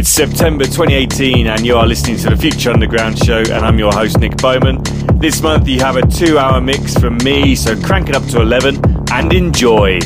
It's September 2018, and you are listening to the Future Underground show, and I'm your host, Nick Bowman. This month, you have a two hour mix from me, so crank it up to 11 and enjoy.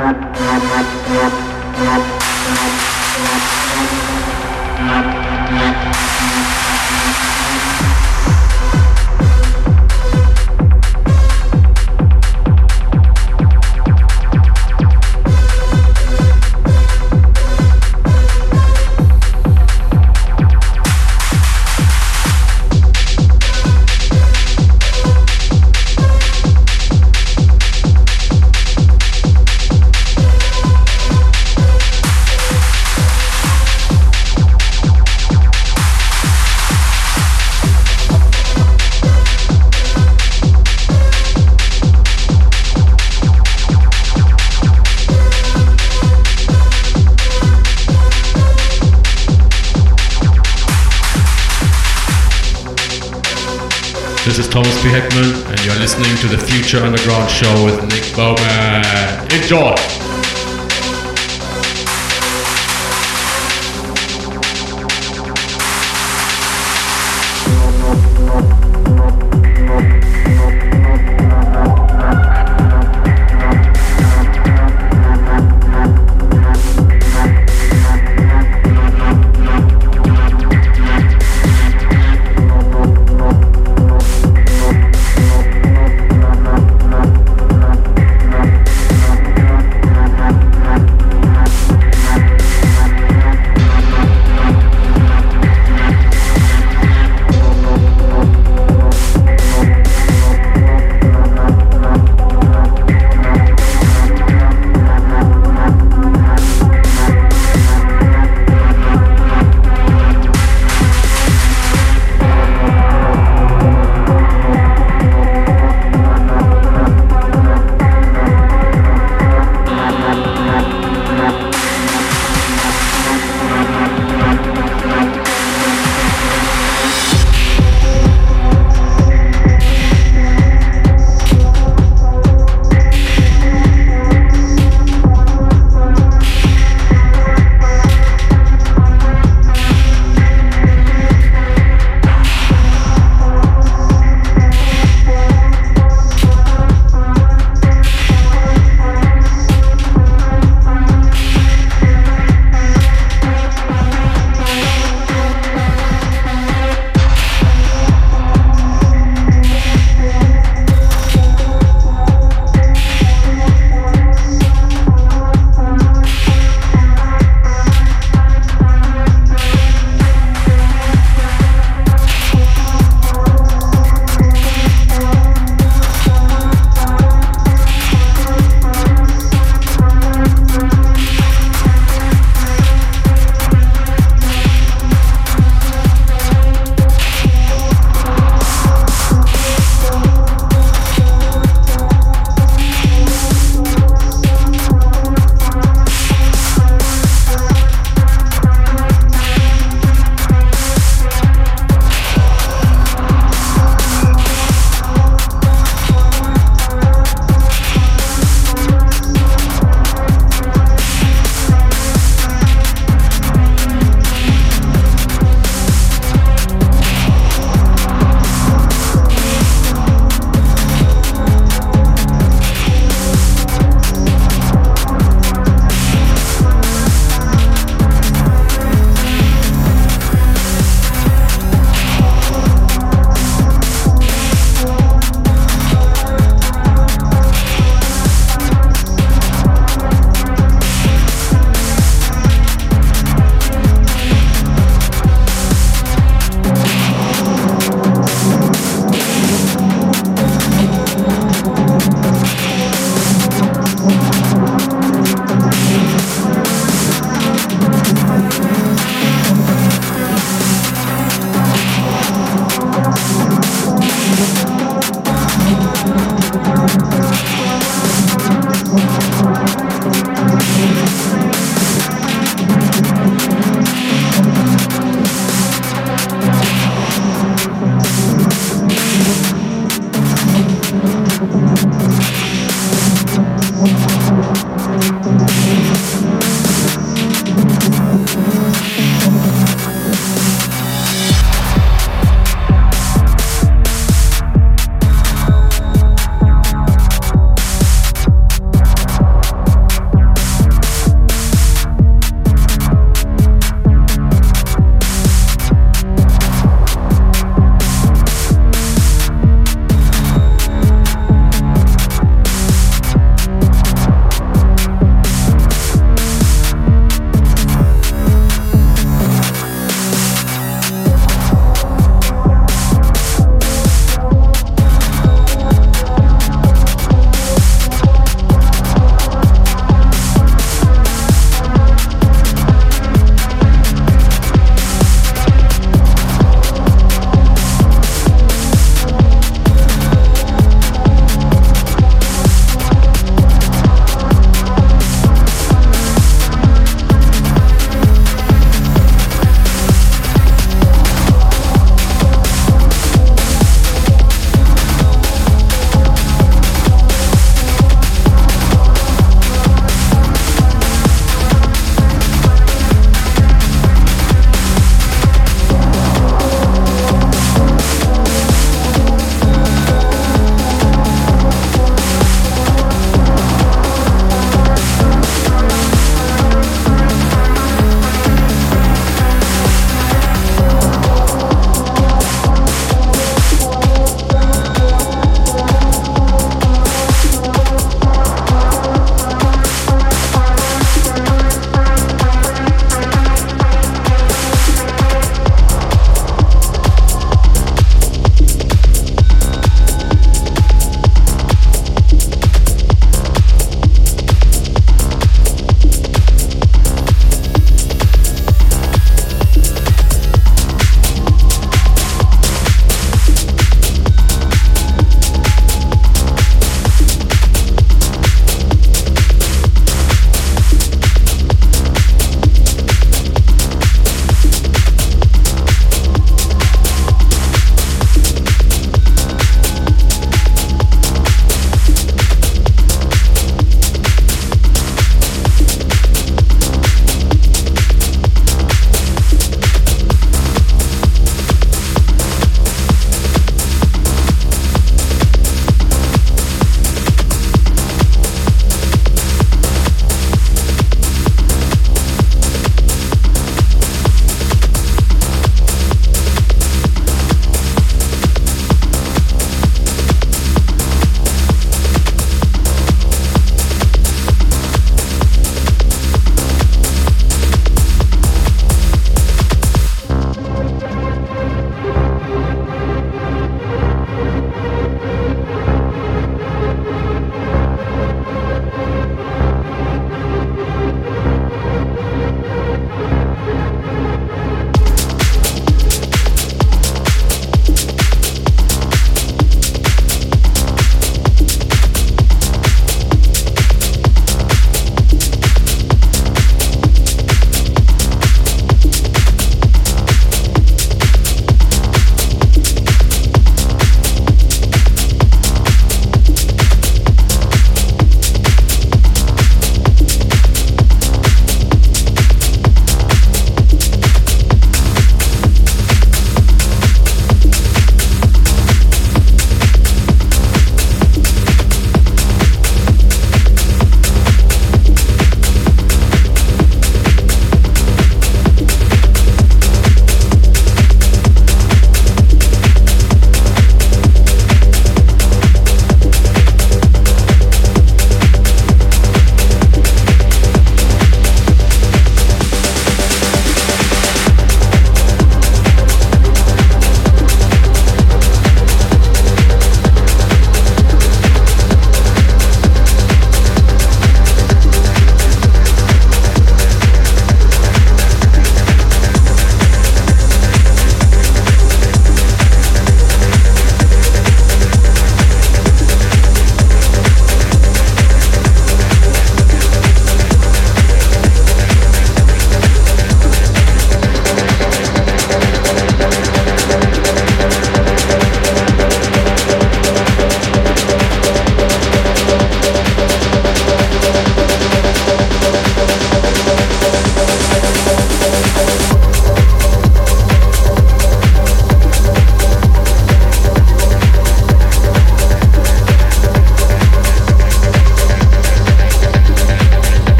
Listening to Future Underground show with Nick Bowman. Enjoy!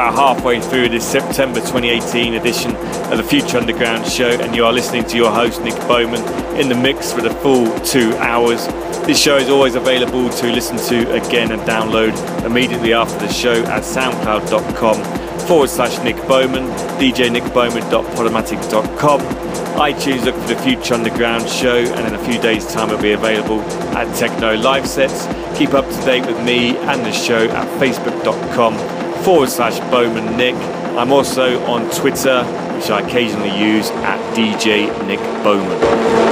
About halfway through this September 2018 edition of the Future Underground show, and you are listening to your host Nick Bowman in the mix for the full two hours. This show is always available to listen to again and download immediately after the show at soundcloud.com forward slash Nick Bowman, djnickbowman.podomatic.com, iTunes, look for the Future Underground show, and in a few days' time it'll be available at Techno Live Sets. Keep up to date with me and the show at facebook.com forward slash Bowman Nick. I'm also on Twitter, which I occasionally use at DJ Nick Bowman.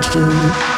Love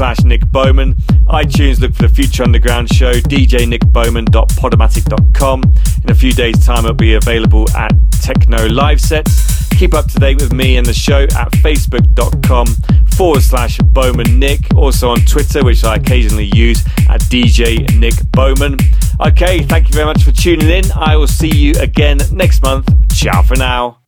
slash Nick Bowman. iTunes, look for the Future Underground show, djnickbowman.podomatic.com. In a few days' time, it'll be available at Techno Live Sets. Keep up to date with me and the show at facebook.com forward slash Bowman Nick. Also on Twitter, which I occasionally use at DJ Nick Bowman. Okay, thank you very much for tuning in. I will see you again next month. Ciao for now.